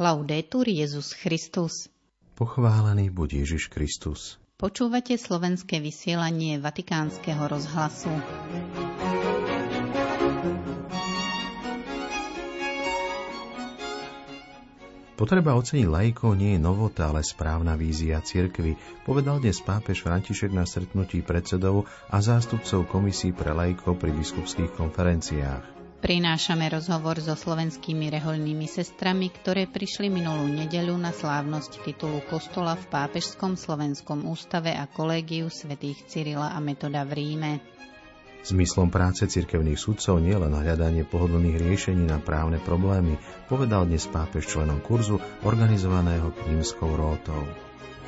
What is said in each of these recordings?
Laudetur Jezus Christus. Pochválený buď Ježiš Kristus. Počúvate slovenské vysielanie Vatikánskeho rozhlasu. Potreba oceniť lajkov nie je novota, ale správna vízia cirkvy, povedal dnes pápež František na stretnutí predsedov a zástupcov komisí pre lajkov pri biskupských konferenciách. Prinášame rozhovor so slovenskými rehoľnými sestrami, ktoré prišli minulú nedeľu na slávnosť titulu kostola v Pápežskom slovenskom ústave a kolégiu svätých Cyrila a Metoda v Ríme. Zmyslom práce cirkevných sudcov nie len hľadanie pohodlných riešení na právne problémy, povedal dnes pápež členom kurzu organizovaného krímskou rótou.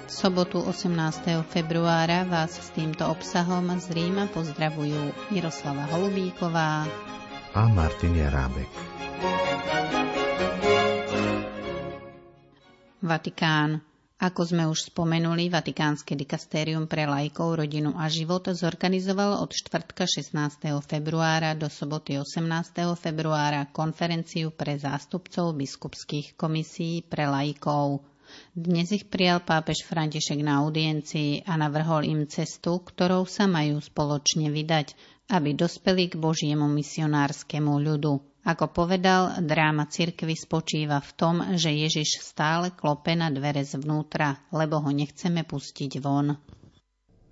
V sobotu 18. februára vás s týmto obsahom z Ríma pozdravujú Miroslava Holubíková a Martin Jarábek. Vatikán. Ako sme už spomenuli, Vatikánske dikastérium pre lajkov, rodinu a život zorganizovalo od štvrtka 16. februára do soboty 18. februára konferenciu pre zástupcov biskupských komisí pre lajkov. Dnes ich prijal pápež František na audiencii a navrhol im cestu, ktorou sa majú spoločne vydať, aby dospeli k Božiemu misionárskemu ľudu. Ako povedal, dráma cirkvy spočíva v tom, že Ježiš stále klope na dvere zvnútra, lebo ho nechceme pustiť von.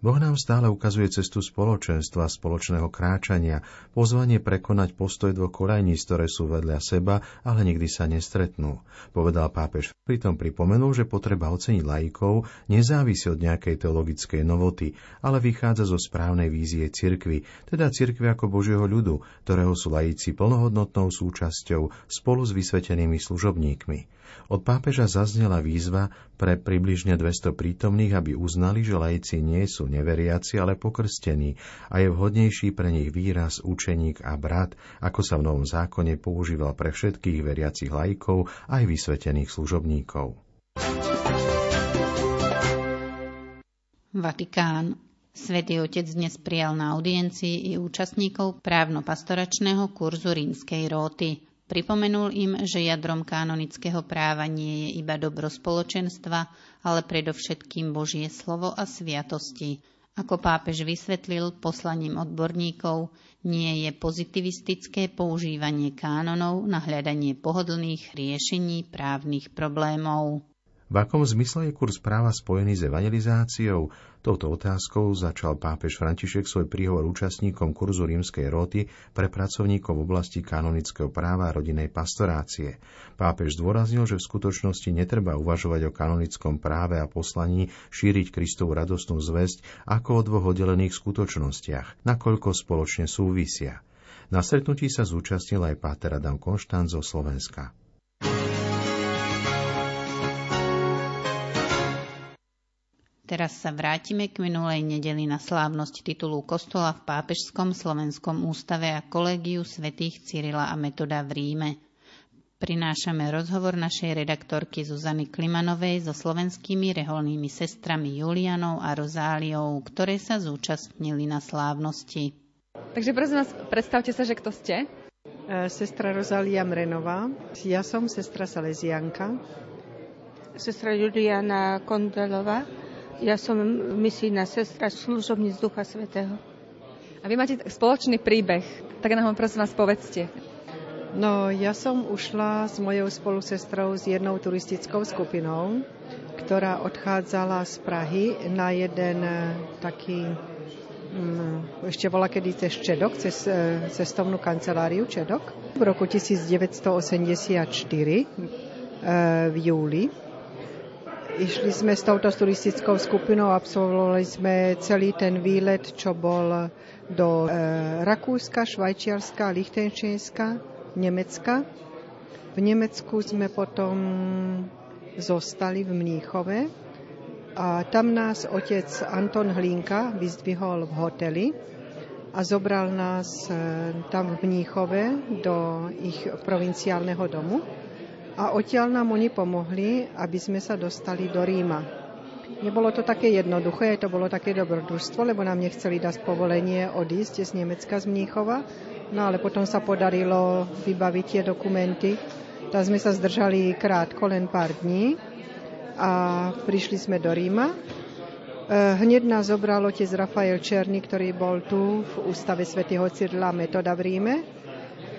Boh nám stále ukazuje cestu spoločenstva, spoločného kráčania, pozvanie prekonať postoj dvoch kolejníc, ktoré sú vedľa seba, ale nikdy sa nestretnú. Povedal pápež. Pritom pripomenul, že potreba oceniť laikov nezávisí od nejakej teologickej novoty, ale vychádza zo správnej vízie cirkvy, teda cirkvy ako Božieho ľudu, ktorého sú laici plnohodnotnou súčasťou spolu s vysvetenými služobníkmi. Od pápeža zaznela výzva pre približne 200 prítomných, aby uznali, že laici nie sú neveriaci, ale pokrstení a je vhodnejší pre nich výraz učeník a brat, ako sa v Novom zákone používal pre všetkých veriacich laikov aj vysvetených služobníkov. Vatikán. Svetý Otec dnes prijal na audiencii i účastníkov právno-pastoračného kurzu rímskej róty. Pripomenul im, že jadrom kanonického práva nie je iba dobro spoločenstva, ale predovšetkým Božie slovo a sviatosti. Ako pápež vysvetlil poslaním odborníkov, nie je pozitivistické používanie kánonov na hľadanie pohodlných riešení právnych problémov. V akom zmysle je kurz práva spojený s evangelizáciou? Touto otázkou začal pápež František svoj príhovor účastníkom kurzu rímskej roty pre pracovníkov v oblasti kanonického práva a rodinej pastorácie. Pápež zdôraznil, že v skutočnosti netreba uvažovať o kanonickom práve a poslaní šíriť Kristovú radostnú zväzť ako o dvoch oddelených skutočnostiach, nakoľko spoločne súvisia. Na stretnutí sa zúčastnil aj páter Adam Konštant zo Slovenska. Teraz sa vrátime k minulej nedeli na slávnosť titulu kostola v Pápežskom slovenskom ústave a kolégiu svätých Cyrila a Metoda v Ríme. Prinášame rozhovor našej redaktorky Zuzany Klimanovej so slovenskými reholnými sestrami Julianou a Rozáliou, ktoré sa zúčastnili na slávnosti. Takže prosím vás, predstavte sa, že kto ste? E, sestra Rozália Mrenová. Ja som sestra Salesianka. Sestra Juliana Kondelová. Ja som misijná sestra, služobníc Ducha Svetého. A vy máte spoločný príbeh, tak nám ho prosím vás povedzte. No, ja som ušla s mojou spolusestrou s jednou turistickou skupinou, ktorá odchádzala z Prahy na jeden eh, taký mm, ešte bola kedy cez Čedok, cez eh, cestovnú kanceláriu Čedok v roku 1984 eh, v júli Išli sme s touto turistickou skupinou, absolvovali sme celý ten výlet, čo bol do e, Rakúska, Švajčiarska, Lichtenčínska, Nemecka. V Nemecku sme potom zostali v Mníchove a tam nás otec Anton Hlinka vyzdvihol v hoteli a zobral nás e, tam v Mníchove do ich provinciálneho domu a odtiaľ nám oni pomohli, aby sme sa dostali do Ríma. Nebolo to také jednoduché, to bolo také dobrodružstvo, lebo nám nechceli dať povolenie odísť z Nemecka, z Mníchova, no ale potom sa podarilo vybaviť tie dokumenty, Tak sme sa zdržali krátko, len pár dní a prišli sme do Ríma. E, hneď nás zobral otec Rafael Černý, ktorý bol tu v ústave svätého Cyrila Metoda v Ríme,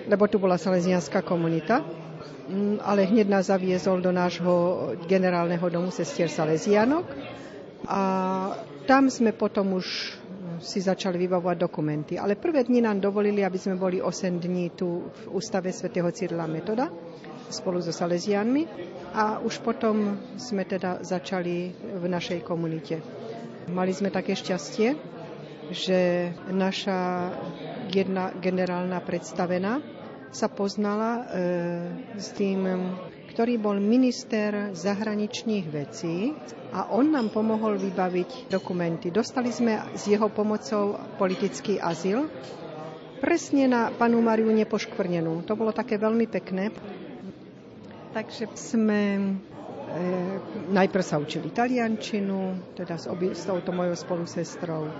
lebo tu bola salesianská komunita. Mm, ale hneď nás zaviezol do nášho generálneho domu sestier Salesianok a tam sme potom už si začali vybavovať dokumenty. Ale prvé dni nám dovolili, aby sme boli 8 dní tu v ústave svätého Cyrila Metoda spolu so Salesianmi a už potom sme teda začali v našej komunite. Mali sme také šťastie, že naša jedna generálna predstavená sa poznala e, s tým, ktorý bol minister zahraničných vecí a on nám pomohol vybaviť dokumenty. Dostali sme s jeho pomocou politický azyl presne na panu Mariu nepoškvrnenú. To bolo také veľmi pekné. Takže sme e, najprv sa učili taliančinu, teda s, obi, s touto mojou spolusestrou.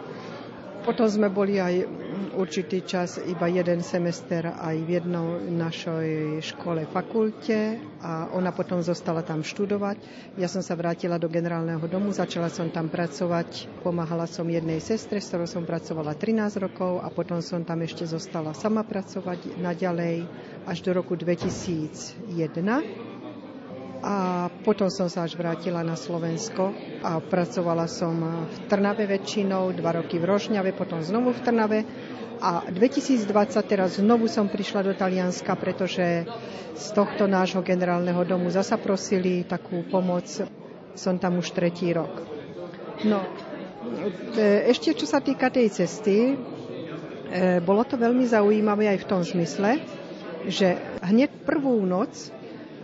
Potom sme boli aj určitý čas iba jeden semester aj v jednou našej škole fakulte a ona potom zostala tam študovať. Ja som sa vrátila do generálneho domu, začala som tam pracovať, pomáhala som jednej sestre, s ktorou som pracovala 13 rokov a potom som tam ešte zostala sama pracovať naďalej až do roku 2001 a potom som sa až vrátila na Slovensko a pracovala som v Trnave väčšinou, dva roky v Rožňave, potom znovu v Trnave a 2020 teraz znovu som prišla do Talianska, pretože z tohto nášho generálneho domu zasa prosili takú pomoc. Som tam už tretí rok. No, e, ešte čo sa týka tej cesty, e, bolo to veľmi zaujímavé aj v tom zmysle, že hneď prvú noc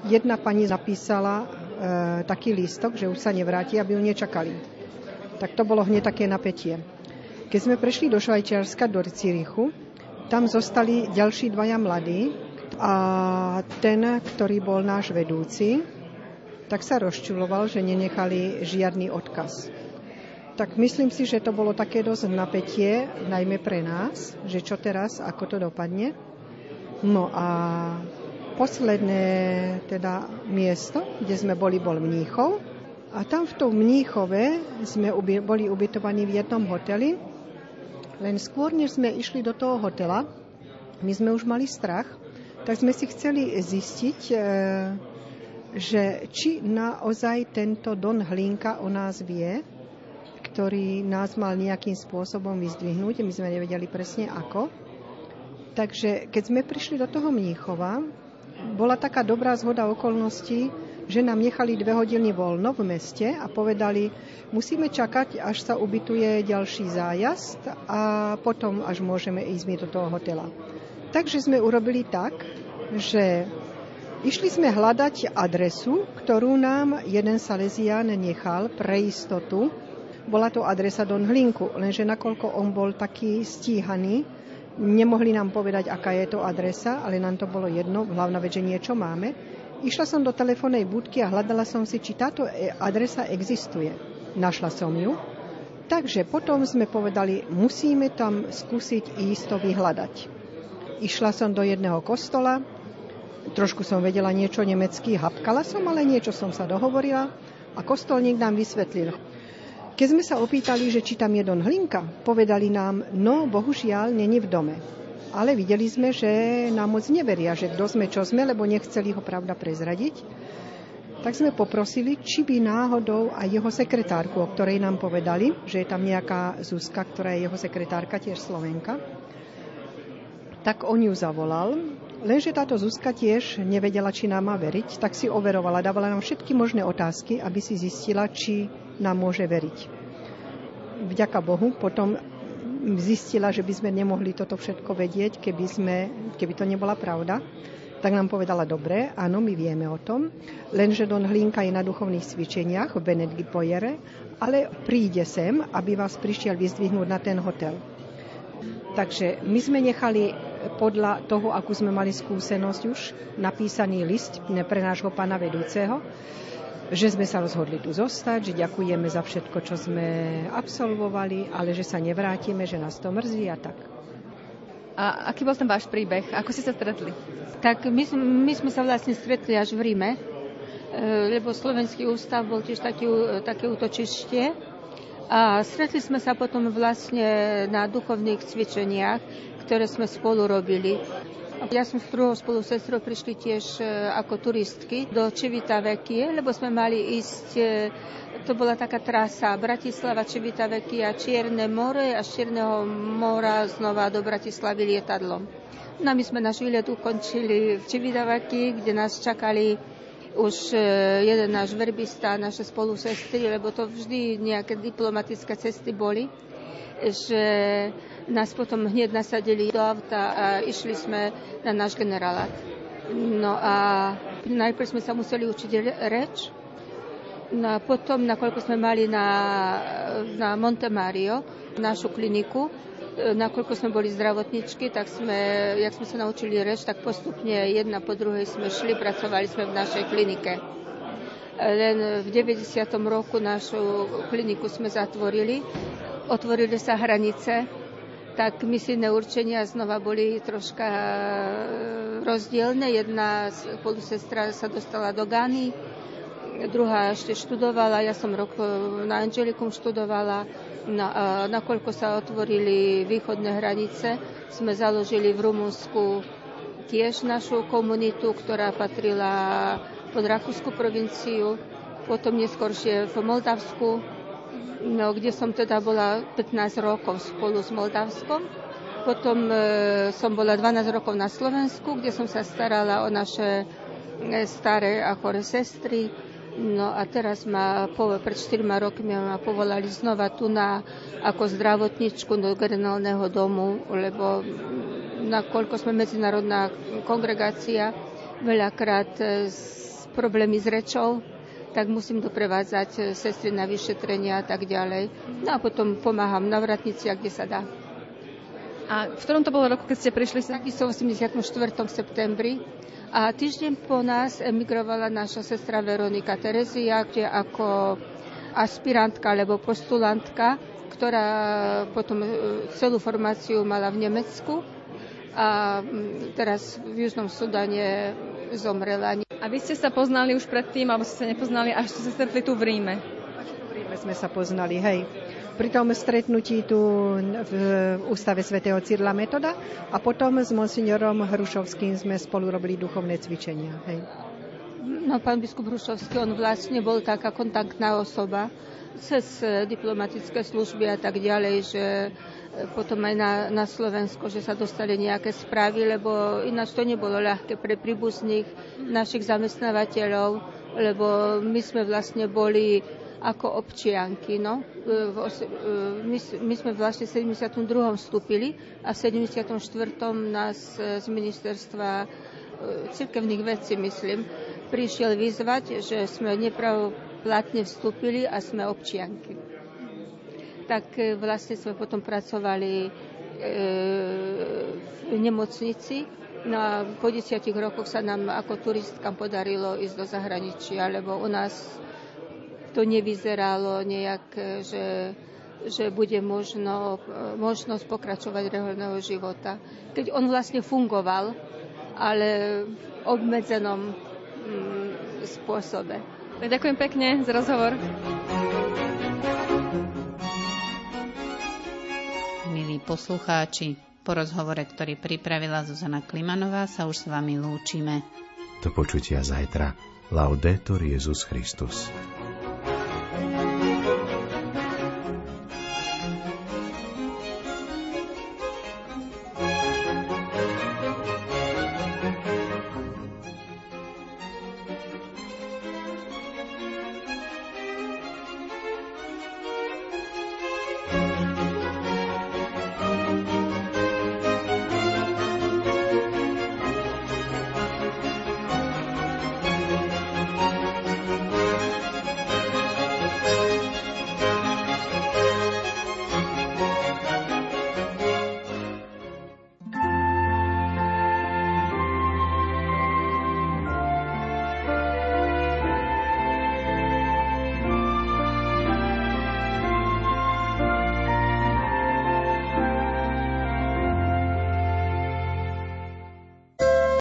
jedna pani napísala e, taký lístok, že už sa nevráti, aby ju nečakali. Tak to bolo hneď také napätie. Keď sme prešli do Švajčiarska, do Cirichu, tam zostali ďalší dvaja mladí a ten, ktorý bol náš vedúci, tak sa rozčuloval, že nenechali žiadny odkaz. Tak myslím si, že to bolo také dosť napätie, najmä pre nás, že čo teraz, ako to dopadne. No a posledné teda miesto, kde sme boli, bol Mníchov. A tam v tom Mníchove sme boli ubytovaní v jednom hoteli. Len skôr, než sme išli do toho hotela, my sme už mali strach, tak sme si chceli zistiť, e, že či naozaj tento Don Hlinka o nás vie, ktorý nás mal nejakým spôsobom vyzdvihnúť. My sme nevedeli presne ako. Takže keď sme prišli do toho Mníchova, bola taká dobrá zhoda okolností, že nám nechali dve hodiny voľno v meste a povedali, musíme čakať, až sa ubytuje ďalší zájazd a potom až môžeme ísť my do toho hotela. Takže sme urobili tak, že išli sme hľadať adresu, ktorú nám jeden Salesián nechal pre istotu. Bola to adresa Don Hlinku, lenže nakoľko on bol taký stíhaný, Nemohli nám povedať, aká je to adresa, ale nám to bolo jedno, hlavná vec, že niečo máme. Išla som do telefónnej budky a hľadala som si, či táto e, adresa existuje. Našla som ju. Takže potom sme povedali, musíme tam skúsiť ísť to vyhľadať. Išla som do jedného kostola, trošku som vedela niečo nemecky, hapkala som, ale niečo som sa dohovorila a kostolník nám vysvetlil, keď sme sa opýtali, že či tam je Don Hlinka, povedali nám, no bohužiaľ není v dome. Ale videli sme, že nám moc neveria, že kto sme, čo sme, lebo nechceli ho pravda prezradiť. Tak sme poprosili, či by náhodou aj jeho sekretárku, o ktorej nám povedali, že je tam nejaká Zuzka, ktorá je jeho sekretárka, tiež Slovenka, tak on ju zavolal, lenže táto Zuzka tiež nevedela, či nám má veriť, tak si overovala, dávala nám všetky možné otázky, aby si zistila, či nám môže veriť. Vďaka Bohu potom zistila, že by sme nemohli toto všetko vedieť, keby, sme, keby to nebola pravda. Tak nám povedala, dobre, áno, my vieme o tom, lenže Don Hlinka je na duchovných cvičeniach v Benedikt Pojere, ale príde sem, aby vás prišiel vyzdvihnúť na ten hotel. Takže my sme nechali podľa toho, akú sme mali skúsenosť už, napísaný list pre nášho pána vedúceho, že sme sa rozhodli tu zostať, že ďakujeme za všetko, čo sme absolvovali, ale že sa nevrátime, že nás to mrzí a tak. A aký bol ten váš príbeh? Ako ste sa stretli? Tak my, my sme sa vlastne stretli až v Ríme, e, lebo Slovenský ústav bol tiež taký, také útočište. A stretli sme sa potom vlastne na duchovných cvičeniach, ktoré sme spolu robili. Ja som s druhou spolu sestrou prišli tiež e, ako turistky do Čivita Vekie, lebo sme mali ísť, e, to bola taká trasa Bratislava, Čivita Vekia, Čierne more a z Čierneho mora znova do Bratislavy lietadlom. No my sme náš výlet ukončili v Čivitavaki, kde nás čakali už e, jeden náš verbista, naše spolusestry, lebo to vždy nejaké diplomatické cesty boli, že nás potom hneď nasadili do auta a išli sme na náš generálát. No a najprv sme sa museli učiť reč, no a potom, nakoľko sme mali na, na Monte Mario, našu kliniku, nakoľko sme boli zdravotničky, tak sme, jak sme sa naučili reč, tak postupne jedna po druhej sme šli, pracovali sme v našej klinike. Len v 90. roku našu kliniku sme zatvorili, otvorili sa hranice tak misijné určenia znova boli troška e, rozdielne. Jedna polusestra sa dostala do Gany, druhá ešte študovala, ja som rok e, na Angelikum študovala. Na, a nakoľko sa otvorili východné hranice, sme založili v Rumunsku tiež našu komunitu, ktorá patrila pod Rakúsku provinciu, potom neskôršie v Moldavsku no, kde som teda bola 15 rokov spolu s Moldavskom. Potom e, som bola 12 rokov na Slovensku, kde som sa starala o naše e, staré a chore sestry. No a teraz ma po, pred 4 rokmi ma povolali znova tu na, ako zdravotničku do generálneho domu, lebo nakoľko sme medzinárodná kongregácia, veľakrát e, problémy s rečou, tak musím doprevádzať eh, sestry na vyšetrenia a tak ďalej. No a potom pomáham na vratnici, kde sa dá. A v ktorom to bolo roku, keď ste prišli? Takisto v 84. septembri. A týždeň po nás emigrovala naša sestra Veronika Terezia, kde ako aspirantka alebo postulantka, ktorá potom eh, celú formáciu mala v Nemecku a teraz v Južnom Sudane zomrela. A vy ste sa poznali už predtým, alebo ste sa nepoznali, až ste sa stretli tu v Ríme? V Ríme sme sa poznali, hej. Pri tom stretnutí tu v ústave svätého Cyrla Metoda a potom s monsignorom Hrušovským sme spolu robili duchovné cvičenia, hej. No, pán biskup Hrušovský, on vlastne bol taká kontaktná osoba cez diplomatické služby a tak ďalej, že potom aj na, na Slovensko, že sa dostali nejaké správy, lebo ináč to nebolo ľahké pre príbuzných našich zamestnávateľov, lebo my sme vlastne boli ako občianky. No. My, my sme vlastne v 72. vstúpili a v 74. nás z ministerstva e, cirkevných vecí, myslím, prišiel vyzvať, že sme nepravoplatne vstúpili a sme občianky tak e, vlastne sme potom pracovali e, v nemocnici. No a po desiatich rokoch sa nám ako turistkám podarilo ísť do zahraničia, lebo u nás to nevyzeralo nejak, e, že, že bude možno, možnosť pokračovať reholného života. Keď on vlastne fungoval, ale v obmedzenom spôsobe. Ďakujem pekne za rozhovor. milí poslucháči. Po rozhovore, ktorý pripravila Zuzana Klimanová, sa už s vami lúčime. Do počutia zajtra. Laudetur Jezus Christus.